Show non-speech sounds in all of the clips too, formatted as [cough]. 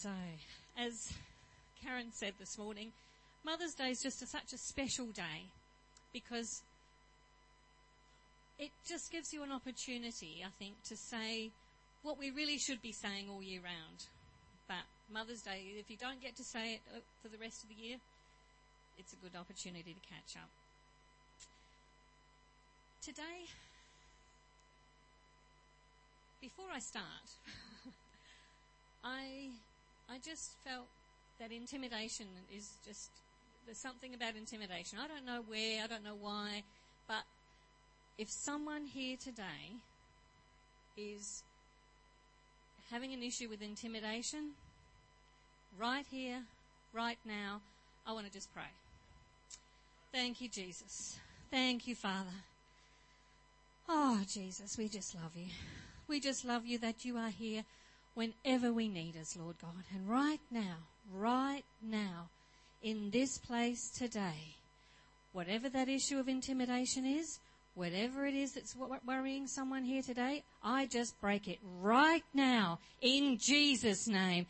So, as Karen said this morning, Mother's Day is just a, such a special day because it just gives you an opportunity, I think, to say what we really should be saying all year round. But Mother's Day, if you don't get to say it uh, for the rest of the year, it's a good opportunity to catch up. Today, before I start, [laughs] I I just felt that intimidation is just there's something about intimidation. I don't know where, I don't know why, but if someone here today is having an issue with intimidation, right here, right now, I want to just pray. Thank you, Jesus. Thank you, Father. Oh, Jesus, we just love you. We just love you that you are here whenever we need us, Lord God. And right now, right now, in this place today, whatever that issue of intimidation is, whatever it is that's worrying someone here today, I just break it right now in Jesus' name.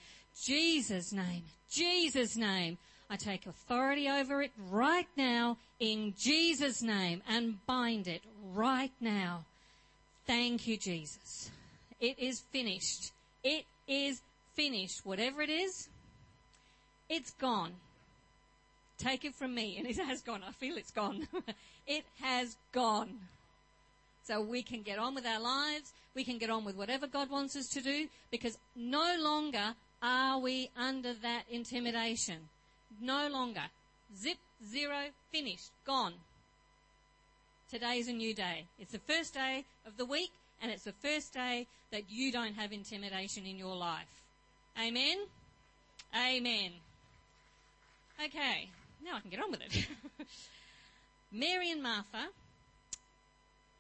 Jesus' name. Jesus' name. I take authority over it right now in Jesus' name and bind it right now. Thank you, Jesus. It is finished. It is finished. Whatever it is, it's gone. Take it from me. And it has gone. I feel it's gone. [laughs] it has gone. So we can get on with our lives. We can get on with whatever God wants us to do because no longer are we under that intimidation. No longer. Zip, zero, finished, gone. Today is a new day. It's the first day of the week and it's the first day that you don't have intimidation in your life. Amen? Amen. Okay, now I can get on with it. [laughs] Mary and Martha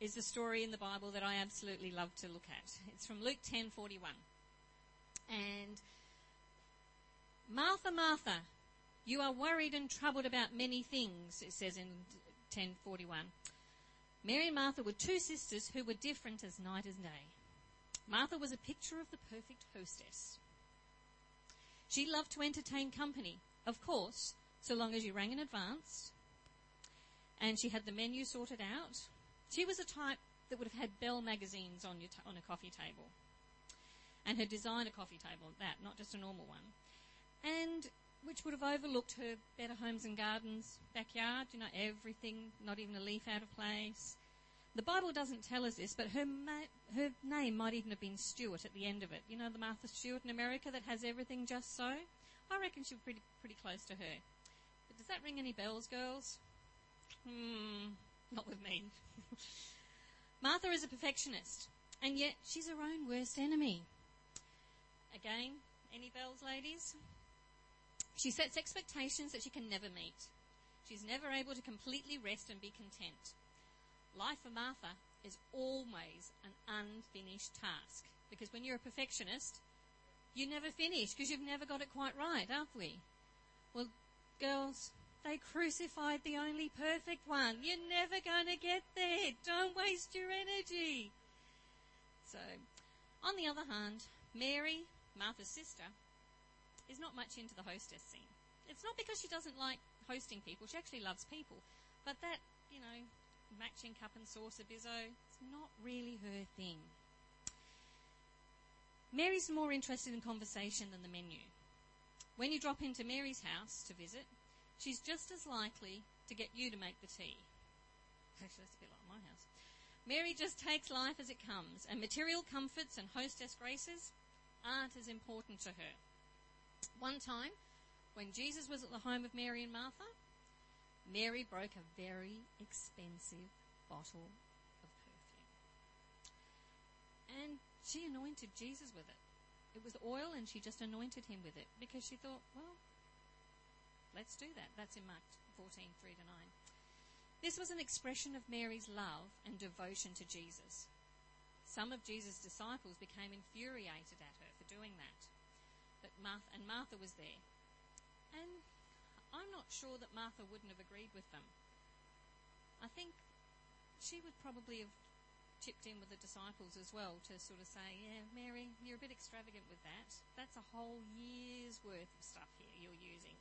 is the story in the Bible that I absolutely love to look at. It's from Luke 10:41. And Martha, Martha, you are worried and troubled about many things, it says in 1041. Mary and Martha were two sisters who were different as night and day. Martha was a picture of the perfect hostess. She loved to entertain company, of course, so long as you rang in advance. And she had the menu sorted out. She was a type that would have had Belle magazines on, your t- on a coffee table. And her designer coffee table, that, not just a normal one. And which would have overlooked her Better Homes and Gardens backyard, you know, everything, not even a leaf out of place. The Bible doesn't tell us this, but her ma- her name might even have been Stewart at the end of it. You know, the Martha Stewart in America that has everything just so. I reckon she was pretty pretty close to her. But does that ring any bells, girls? Hmm, not with me. [laughs] Martha is a perfectionist, and yet she's her own worst enemy. Again, any bells, ladies? She sets expectations that she can never meet. She's never able to completely rest and be content. Life for Martha is always an unfinished task. Because when you're a perfectionist, you never finish because you've never got it quite right, aren't we? Well, girls, they crucified the only perfect one. You're never going to get there. Don't waste your energy. So, on the other hand, Mary, Martha's sister, is not much into the hostess scene. It's not because she doesn't like hosting people. She actually loves people. But that, you know, matching cup and saucer bizzo, it's not really her thing. Mary's more interested in conversation than the menu. When you drop into Mary's house to visit, she's just as likely to get you to make the tea. Actually, that's a bit like my house. Mary just takes life as it comes, and material comforts and hostess graces aren't as important to her. One time, when Jesus was at the home of Mary and Martha, Mary broke a very expensive bottle of perfume. And she anointed Jesus with it. It was oil and she just anointed him with it because she thought, well, let's do that. That's in Mark 14, 3 to 9. This was an expression of Mary's love and devotion to Jesus. Some of Jesus' disciples became infuriated at her for doing that but Martha, and Martha was there. And I'm not sure that Martha wouldn't have agreed with them. I think she would probably have chipped in with the disciples as well to sort of say, yeah, Mary, you're a bit extravagant with that. That's a whole year's worth of stuff here you're using.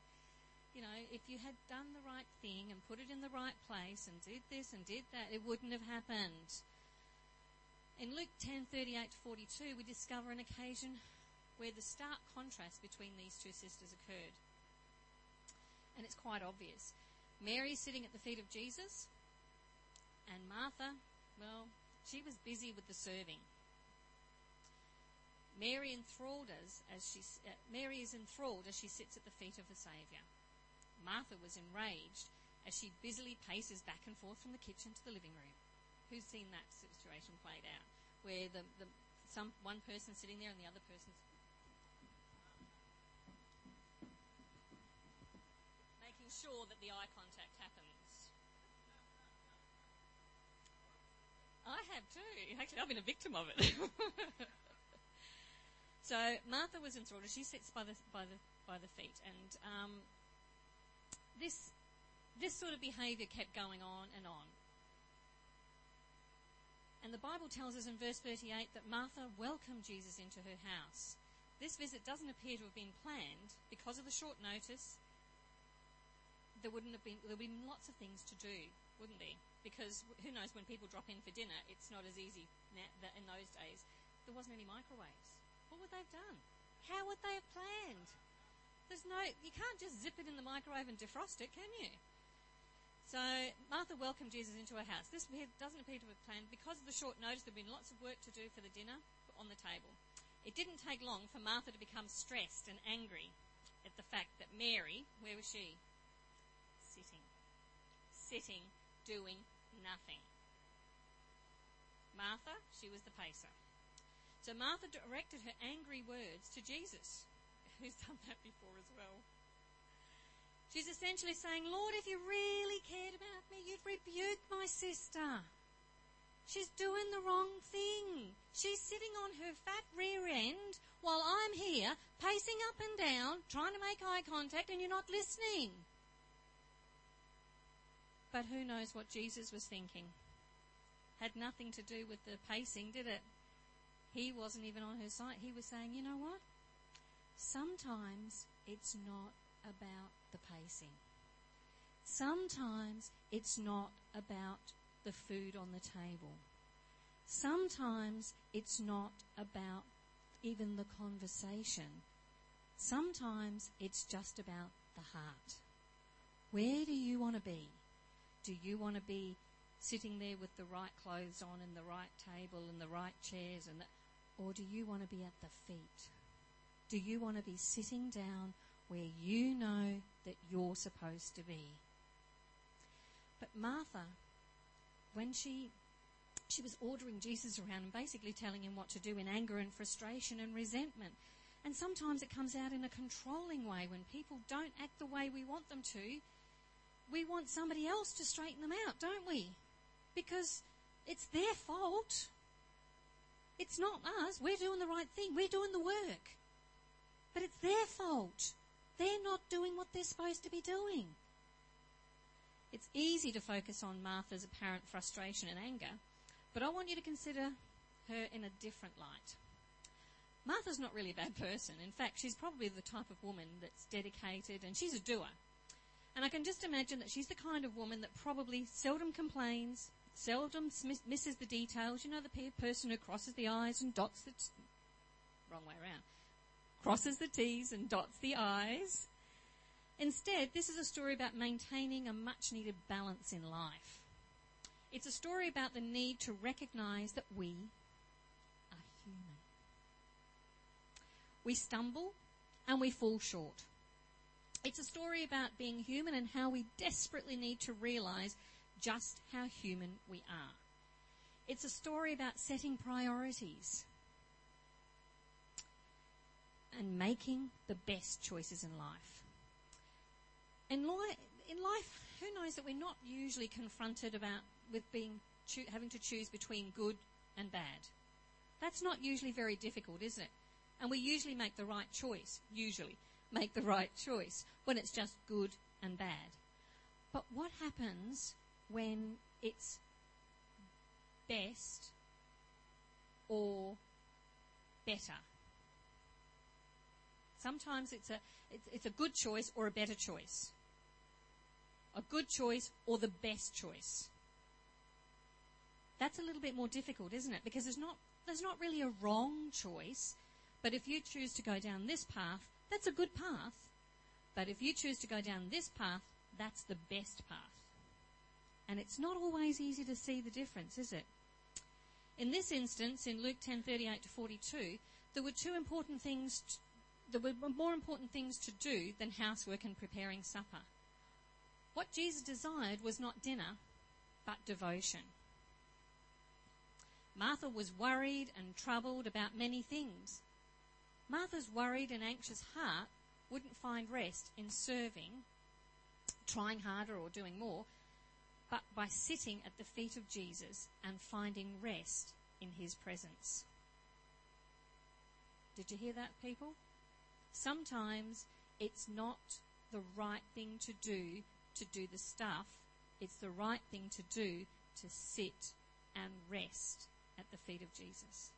You know, if you had done the right thing and put it in the right place and did this and did that, it wouldn't have happened. In Luke 10:38 to 42, we discover an occasion where the stark contrast between these two sisters occurred. And it's quite obvious. Mary sitting at the feet of Jesus, and Martha, well, she was busy with the serving. Mary enthralled us as she uh, Mary is enthralled as she sits at the feet of the Saviour. Martha was enraged as she busily paces back and forth from the kitchen to the living room. Who's seen that situation played out, where the, the some one person sitting there and the other person's making sure that the eye contact happens. I have too. Actually, I've been a victim of it. [laughs] So Martha was enthralled. She sits by the by the by the feet, and um, this this sort of behaviour kept going on and on. And the Bible tells us in verse 38 that Martha welcomed Jesus into her house. This visit doesn't appear to have been planned because of the short notice. There wouldn't have been there would be lots of things to do, wouldn't there? Because who knows when people drop in for dinner, it's not as easy in those days. There wasn't any microwaves what would they have done? How would they have planned? There's no, you can't just zip it in the microwave and defrost it, can you? So Martha welcomed Jesus into her house. This doesn't appear to have planned. Because of the short notice, there had been lots of work to do for the dinner on the table. It didn't take long for Martha to become stressed and angry at the fact that Mary, where was she? Sitting. Doing nothing. Martha, she was the pacer. So Martha directed her angry words to Jesus, who's done that before as well. She's essentially saying, Lord, if you really cared about me, you'd rebuke my sister. She's doing the wrong thing. She's sitting on her fat rear end while I'm here pacing up and down, trying to make eye contact, and you're not listening. But who knows what Jesus was thinking? Had nothing to do with the pacing, did it? He wasn't even on her side. He was saying, you know what? Sometimes it's not about the pacing. Sometimes it's not about the food on the table. Sometimes it's not about even the conversation. Sometimes it's just about the heart. Where do you want to be? Do you want to be sitting there with the right clothes on and the right table and the right chairs and the, or do you want to be at the feet? Do you want to be sitting down where you know that you're supposed to be? But Martha, when she she was ordering Jesus around and basically telling him what to do in anger and frustration and resentment. And sometimes it comes out in a controlling way when people don't act the way we want them to. We want somebody else to straighten them out, don't we? Because it's their fault. It's not us. We're doing the right thing. We're doing the work. But it's their fault. They're not doing what they're supposed to be doing. It's easy to focus on Martha's apparent frustration and anger, but I want you to consider her in a different light. Martha's not really a bad person. In fact, she's probably the type of woman that's dedicated and she's a doer. And I can just imagine that she's the kind of woman that probably seldom complains, seldom misses the details. You know, the person who crosses the I's and dots the, t- wrong way around, crosses the T's and dots the I's. Instead, this is a story about maintaining a much needed balance in life. It's a story about the need to recognize that we are human. We stumble and we fall short. It's a story about being human and how we desperately need to realize just how human we are. It's a story about setting priorities and making the best choices in life. In, li- in life, who knows that we're not usually confronted about with being cho- having to choose between good and bad. That's not usually very difficult, is it? And we usually make the right choice. Usually make the right choice when it's just good and bad. But what happens when it's best or better. Sometimes it's a, it's, it's a good choice or a better choice. A good choice or the best choice. That's a little bit more difficult, isn't it? Because there's not, there's not really a wrong choice. But if you choose to go down this path, that's a good path. But if you choose to go down this path, that's the best path. And it's not always easy to see the difference, is it? In this instance, in Luke 10:38 to 42, there were two important things. T- there were more important things to do than housework and preparing supper. What Jesus desired was not dinner, but devotion. Martha was worried and troubled about many things. Martha's worried and anxious heart wouldn't find rest in serving, trying harder or doing more, but by sitting at the feet of Jesus and finding rest in his presence. Did you hear that, people? Sometimes it's not the right thing to do to do the stuff, it's the right thing to do to sit and rest at the feet of Jesus.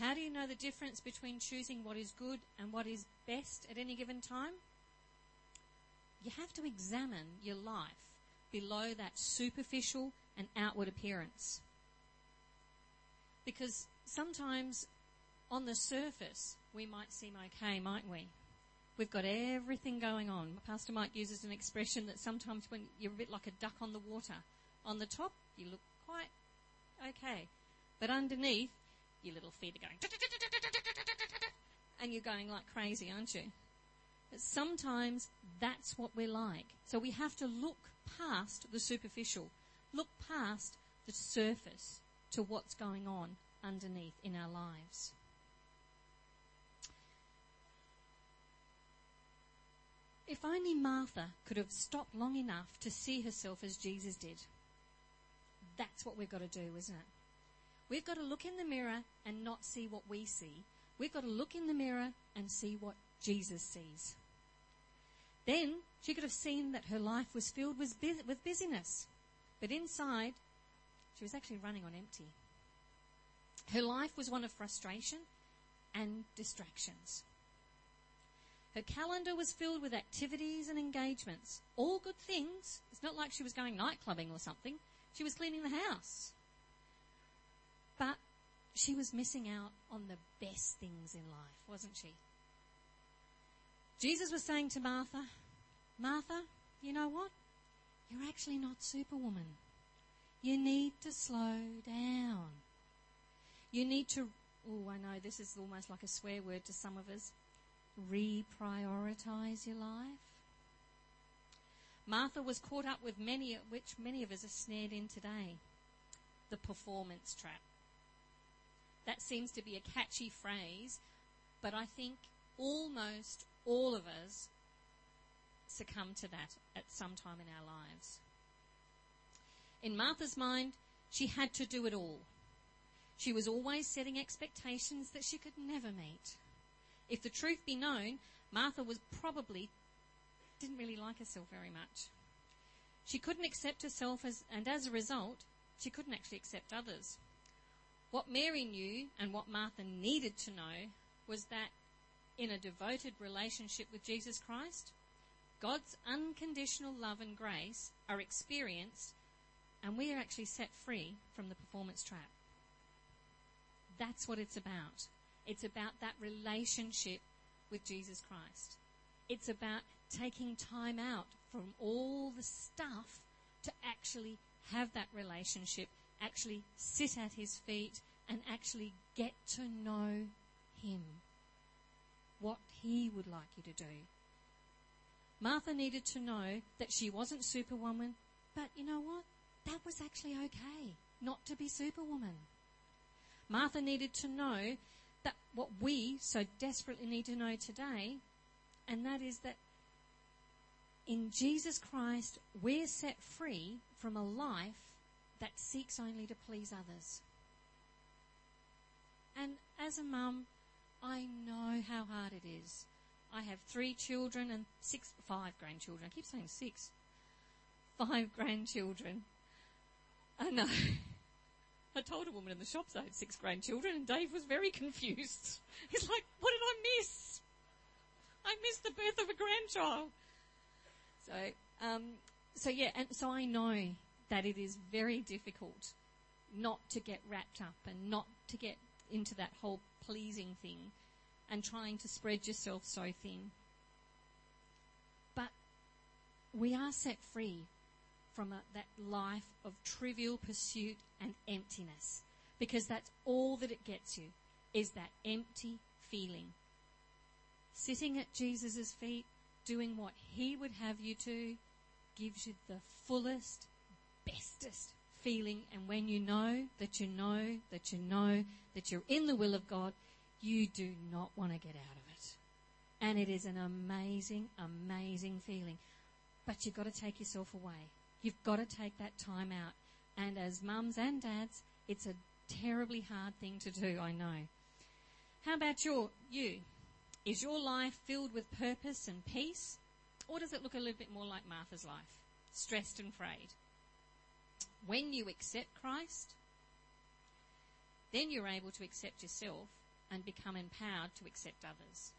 How do you know the difference between choosing what is good and what is best at any given time? You have to examine your life below that superficial and outward appearance. Because sometimes on the surface we might seem okay, mightn't we? We've got everything going on. Pastor Mike uses an expression that sometimes when you're a bit like a duck on the water, on the top you look quite okay, but underneath your little feet are going, and you're going like crazy, aren't you? But sometimes that's what we're like. So we have to look past the superficial, look past the surface to what's going on underneath in our lives. If only Martha could have stopped long enough to see herself as Jesus did. That's what we've got to do, isn't it? We've got to look in the mirror and not see what we see. We've got to look in the mirror and see what Jesus sees. Then she could have seen that her life was filled with with busyness, but inside she was actually running on empty. Her life was one of frustration and distractions. Her calendar was filled with activities and engagements, all good things. It's not like she was going night clubbing or something. She was cleaning the house. But she was missing out on the best things in life, wasn't she? Jesus was saying to Martha, Martha, you know what? You're actually not superwoman. You need to slow down. You need to, oh, I know this is almost like a swear word to some of us, reprioritize your life. Martha was caught up with many, which many of us are snared in today. The performance trap. That seems to be a catchy phrase, but I think almost all of us succumb to that at some time in our lives. In Martha's mind, she had to do it all. She was always setting expectations that she could never meet. If the truth be known, Martha was probably didn't really like herself very much. She couldn't accept herself as, and as a result, she couldn't actually accept others. What Mary knew and what Martha needed to know was that in a devoted relationship with Jesus Christ, God's unconditional love and grace are experienced and we are actually set free from the performance trap. That's what it's about. It's about that relationship with Jesus Christ. It's about taking time out from all the stuff to actually have that relationship actually sit at his feet and actually get to know him. What he would like you to do. Martha needed to know that she wasn't Superwoman, but you know what? That was actually okay not to be Superwoman. Martha needed to know that what we so desperately need to know today, and that is that in Jesus Christ, we're set free from a life that seeks only to please others. And as a mum, I know how hard it is. I have three children and six, five grandchildren. I keep saying six. Five [laughs] grandchildren. I know. [laughs] I told a woman in the shops I had six grandchildren, and Dave was very [laughs] confused. He's like, What did I miss? I missed the birth of a grandchild. So, um, so yeah, and so I know that it is very difficult not to get wrapped up and not to get into that whole pleasing thing and trying to spread yourself so thin. But we are set free from a, that life of trivial pursuit and emptiness because that's all that it gets you is that empty feeling. Sitting at Jesus' feet, doing what he would have you to, gives you the fullest, bestest feeling. And when you know that you know that you know that you're in the will of God, you do not want to get out of it. And it is an amazing, amazing feeling. But you've got to take yourself away. You've got to take that time out. And as mums and dads, it's a terribly hard thing to do, I know. How about your, you? Is your life filled with purpose and peace? Or does it look a little bit more like Martha's life? Stressed and frayed. When you accept Christ, then you're able to accept yourself and become empowered to accept others.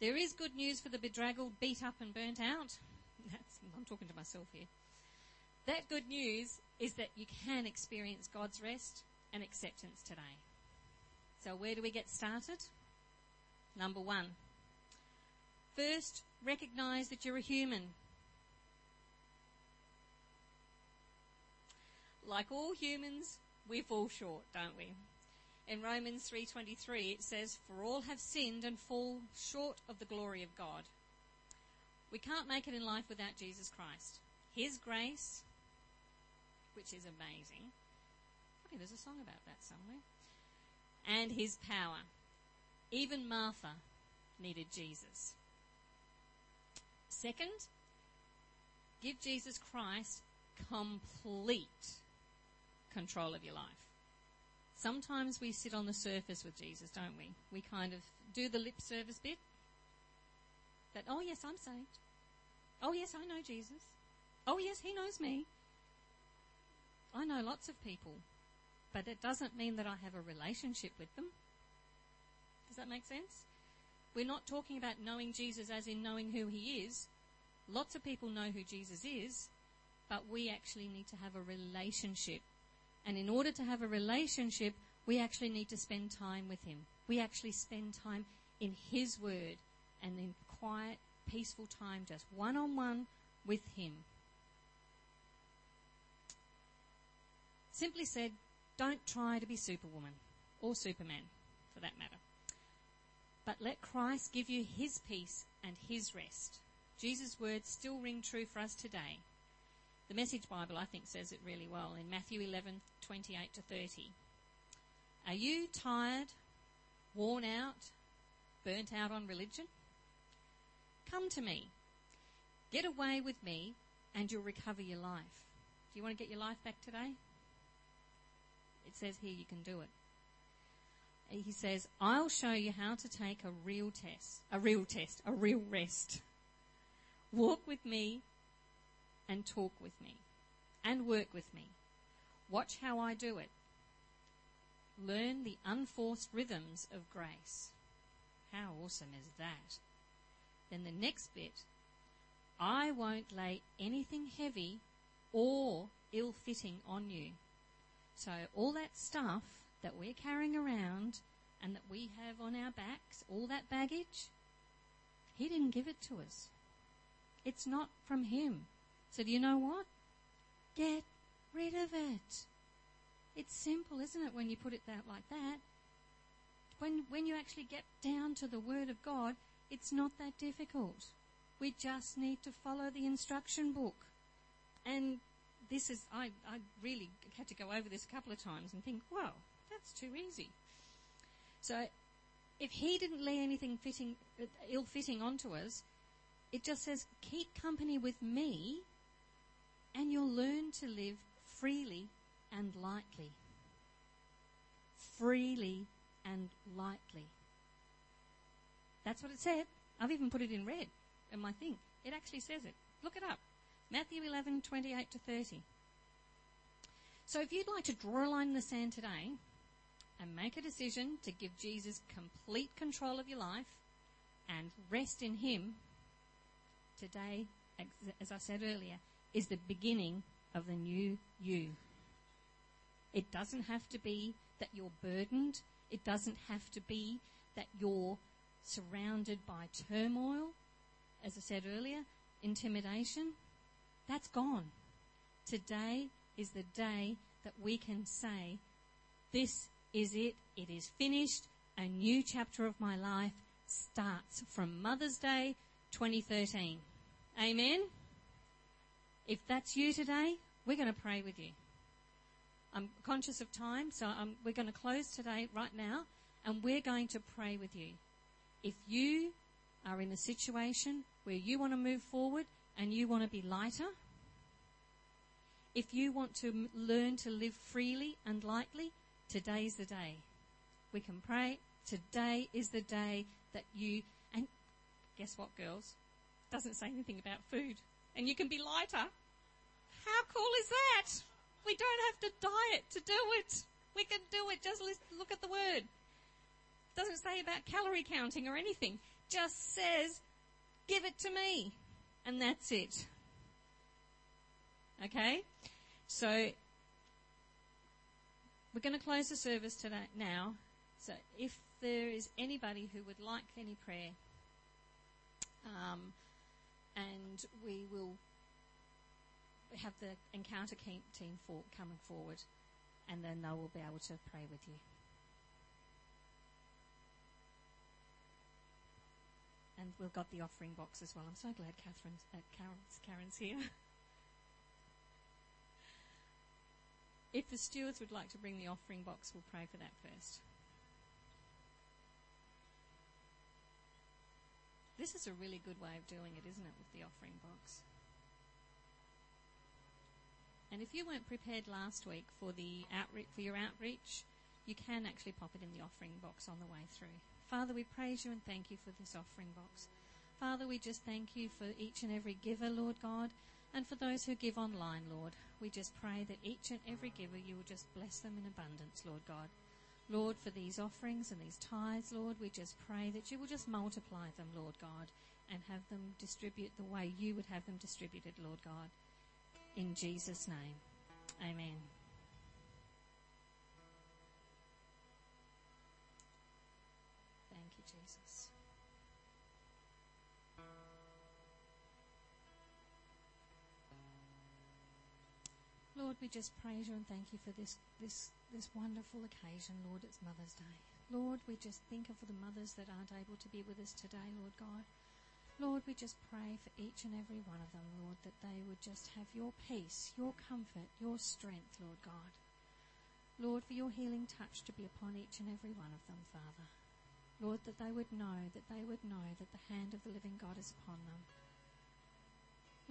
There is good news for the bedraggled, beat up, and burnt out. [laughs] That's, I'm talking to myself here. That good news is that you can experience God's rest and acceptance today. So, where do we get started? Number one. First, recognize that you're a human. Like all humans, we fall short, don't we? In Romans 3:23 it says for all have sinned and fall short of the glory of God. We can't make it in life without Jesus Christ. His grace, which is amazing. Think there's a song about that somewhere. And his power. Even Martha needed Jesus. Second, give Jesus Christ complete control of your life. Sometimes we sit on the surface with Jesus, don't we? We kind of do the lip service bit. That, oh yes, I'm saved. Oh yes, I know Jesus. Oh yes, he knows me. I know lots of people, but it doesn't mean that I have a relationship with them. Does that make sense? We're not talking about knowing Jesus as in knowing who he is. Lots of people know who Jesus is, but we actually need to have a relationship and in order to have a relationship, we actually need to spend time with Him. We actually spend time in His Word and in quiet, peaceful time, just one on one with Him. Simply said, don't try to be Superwoman or Superman for that matter. But let Christ give you His peace and His rest. Jesus' words still ring true for us today. The Message Bible, I think, says it really well in Matthew 11, 28 to 30. Are you tired, worn out, burnt out on religion? Come to me. Get away with me and you'll recover your life. Do you want to get your life back today? It says here you can do it. He says, I'll show you how to take a real test, a real test, a real rest. Walk with me and talk with me and work with me. Watch how I do it. Learn the unforced rhythms of grace. How awesome is that? Then the next bit I won't lay anything heavy or ill fitting on you. So, all that stuff that we're carrying around and that we have on our backs, all that baggage, He didn't give it to us. It's not from Him. So do you know what? Get rid of it. It's simple, isn't it, when you put it that like that? When, when you actually get down to the Word of God, it's not that difficult. We just need to follow the instruction book. And this is, I, I really had to go over this a couple of times and think, wow, that's too easy. So if he didn't lay anything fitting, ill fitting onto us, it just says, keep company with me and you'll learn to live freely and lightly. Freely and lightly. That's what it said. I've even put it in red in my thing. It actually says it. Look it up. Matthew 11, 28 to 30. So if you'd like to draw a line in the sand today and make a decision to give Jesus complete control of your life and rest in Him, today, as I said earlier, is the beginning of the new you. It doesn't have to be that you're burdened. It doesn't have to be that you're surrounded by turmoil. As I said earlier, intimidation. That's gone. Today is the day that we can say, This is it. It is finished. A new chapter of my life starts from Mother's Day 2013. Amen? If that's you today, we're going to pray with you. I'm conscious of time, so I'm, we're going to close today right now, and we're going to pray with you. If you are in a situation where you want to move forward and you want to be lighter, if you want to learn to live freely and lightly, today's the day. We can pray. Today is the day that you, and guess what, girls? Doesn't say anything about food. And you can be lighter. How cool is that? We don't have to diet to do it. We can do it. Just look at the word. Doesn't say about calorie counting or anything. Just says, give it to me. And that's it. Okay? So, we're going to close the service today now. So, if there is anybody who would like any prayer, um, and we will have the encounter team for, coming forward, and then they will be able to pray with you. And we've got the offering box as well. I'm so glad Catherine's, uh, Karen's, Karen's here. [laughs] If the stewards would like to bring the offering box, we'll pray for that first. This is a really good way of doing it, isn't it, with the offering box? And if you weren't prepared last week for the outreach, for your outreach, you can actually pop it in the offering box on the way through. Father, we praise you and thank you for this offering box. Father, we just thank you for each and every giver, Lord God. And for those who give online, Lord, we just pray that each and every giver you will just bless them in abundance, Lord God. Lord, for these offerings and these tithes, Lord, we just pray that you will just multiply them, Lord God, and have them distribute the way you would have them distributed, Lord God. In Jesus' name, amen. Lord, we just praise you and thank you for this, this, this wonderful occasion, Lord. It's Mother's Day. Lord, we just think of the mothers that aren't able to be with us today, Lord God. Lord, we just pray for each and every one of them, Lord, that they would just have your peace, your comfort, your strength, Lord God. Lord, for your healing touch to be upon each and every one of them, Father. Lord, that they would know, that they would know that the hand of the living God is upon them.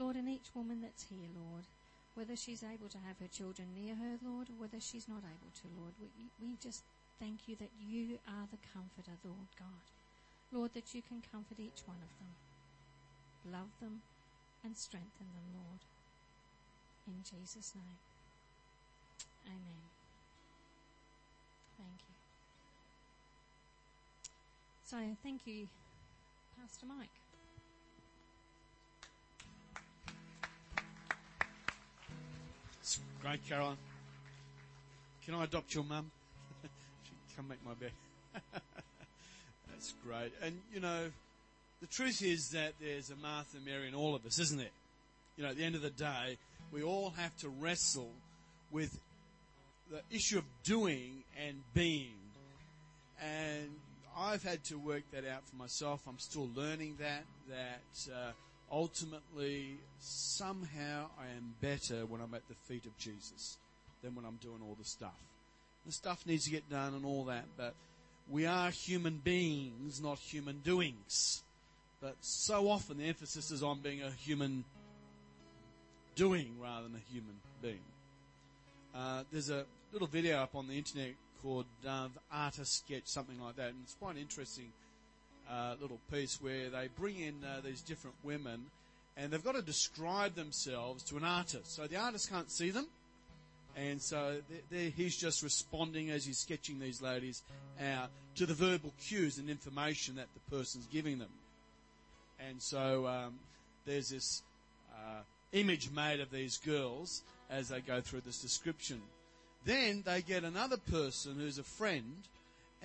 Lord, and each woman that's here, Lord, whether she's able to have her children near her, Lord, or whether she's not able to, Lord. We, we just thank you that you are the comforter, Lord God. Lord, that you can comfort each one of them, love them, and strengthen them, Lord. In Jesus' name. Amen. Thank you. So, thank you, Pastor Mike. Great, Caroline. Can I adopt your mum? [laughs] She can come make my bed. [laughs] That's great. And, you know, the truth is that there's a Martha, Mary, in all of us, isn't there? You know, at the end of the day, we all have to wrestle with the issue of doing and being. And I've had to work that out for myself. I'm still learning that, that uh, ultimately, somehow I am better when I'm at the feet of Jesus than when I'm doing all the stuff. The stuff needs to get done and all that, but we are human beings, not human doings. But so often the emphasis is on being a human doing rather than a human being. Uh, there's a little video up on the internet called uh, Artist Sketch, something like that, and it's quite interesting uh, little piece where they bring in uh, these different women and they've got to describe themselves to an artist. So the artist can't see them, And so there, there, he's just responding as he's sketching these ladies out to the verbal cues and information that the person's giving them. And so um, there's this uh, image made of these girls as they go through this description. Then they get another person who's a friend,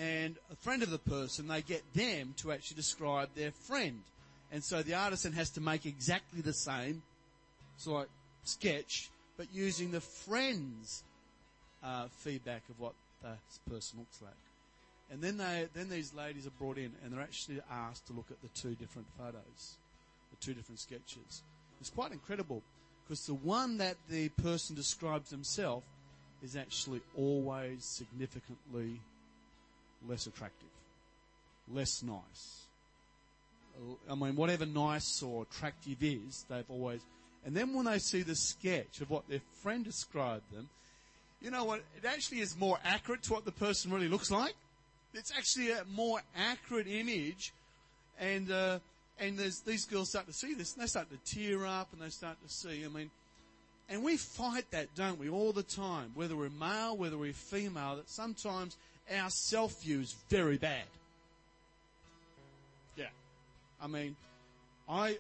and a friend of the person, they get them to actually describe their friend. And so the artisan has to make exactly the same sort of sketch, but using the friend's uh, feedback of what this person looks like. And then they, then these ladies are brought in, and they're actually asked to look at the two different photos, the two different sketches. It's quite incredible because the one that the person describes themselves is actually always significantly less attractive, less nice. I mean, whatever nice or attractive is, they've always. And then when they see the sketch of what their friend described them, you know what? It actually is more accurate to what the person really looks like. It's actually a more accurate image, and uh, and these girls start to see this, and they start to tear up, and they start to see. I mean, and we fight that, don't we, all the time, whether we're male, whether we're female, that sometimes our self view is very bad. Yeah. I mean, I,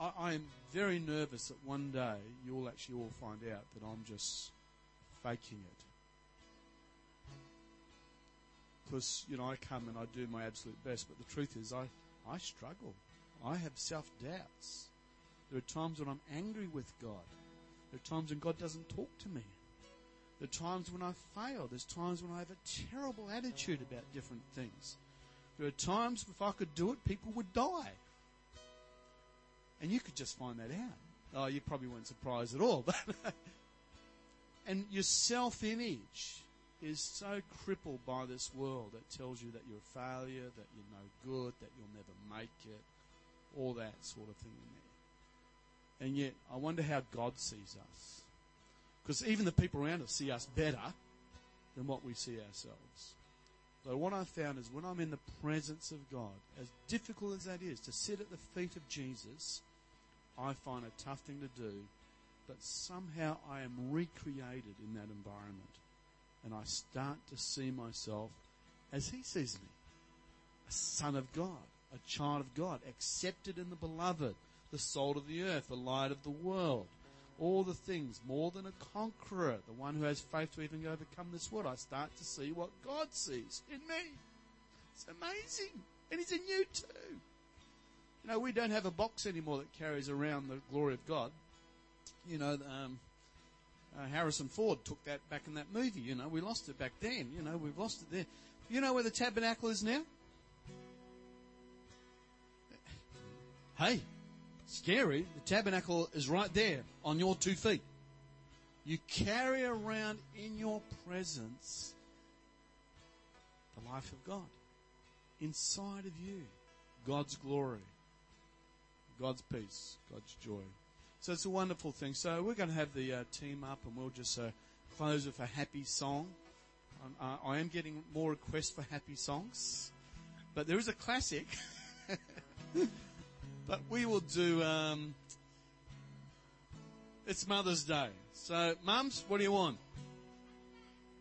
I, I am very nervous that one day you'll actually all find out that I'm just faking it. Because, you know, I come and I do my absolute best, but the truth is I, I struggle. I have self doubts. There are times when I'm angry with God. There are times when God doesn't talk to me. There are times when I fail. There's times when I have a terrible attitude about different things. There are times if I could do it, people would die. And you could just find that out. Oh, you probably weren't surprised at all. [laughs] But and your self image is so crippled by this world that tells you that you're a failure, that you're no good, that you'll never make it, all that sort of thing in there. And yet, I wonder how God sees us. Because even the people around us see us better than what we see ourselves. So what I've found is when I'm in the presence of God, as difficult as that is, to sit at the feet of Jesus, I find a tough thing to do, but somehow I am recreated in that environment. And I start to see myself as He sees me. A son of God, a child of God, accepted in the beloved, the salt of the earth, the light of the world, all the things, more than a conqueror, the one who has faith to even overcome this world. I start to see what God sees in me. It's amazing. And He's in you too. You know, we don't have a box anymore that carries around the glory of God. You know, um, uh, Harrison Ford took that back in that movie. You know, we lost it back then. You know, we've lost it there. You know where the tabernacle is now? Hey, Scary. The tabernacle is right there on your two feet. You carry around in your presence the life of God. Inside of you, God's glory, God's peace, God's joy. So it's a wonderful thing. So we're going to have the uh, team up and we'll just uh, close with a happy song. Um, uh, I am getting more requests for happy songs, but there is a classic. [laughs] But we will do, um, it's Mother's Day. So, mums, what do you want?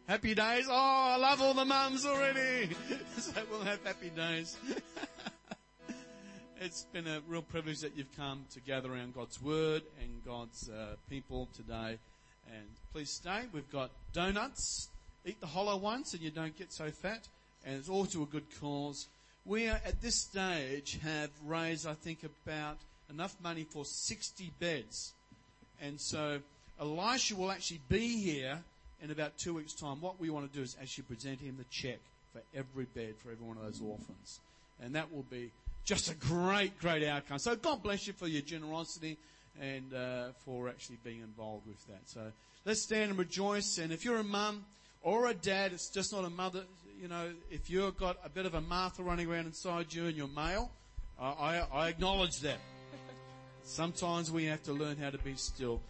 Happy days? Oh, I love all the mums already. [laughs] so we'll have happy days. [laughs] it's been a real privilege that you've come to gather around God's Word and God's uh, people today. And please stay. We've got donuts. Eat the hollow ones and you don't get so fat. And it's all to a good cause. We are, at this stage have raised, I think, about enough money for 60 beds. And so Elisha will actually be here in about two weeks' time. What we want to do is actually present him the check for every bed for every one of those orphans. And that will be just a great, great outcome. So God bless you for your generosity and uh, for actually being involved with that. So let's stand and rejoice. And if you're a mum or a dad, it's just not a mother, you know, if you've got a bit of a Martha running around inside you and you're male, I, I acknowledge that. [laughs] Sometimes we have to learn how to be still.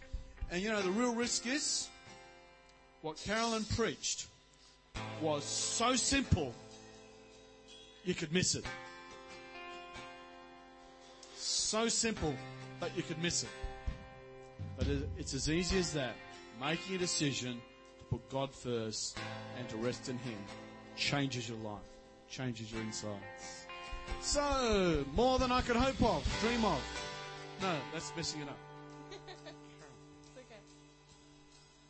And you know, the real risk is what Carolyn preached was so simple, you could miss it. So simple, but you could miss it. But it's as easy as that. Making a decision to put God first and to rest in Him changes your life, changes your insides. So, more than I could hope of, dream of. No, that's messing it up.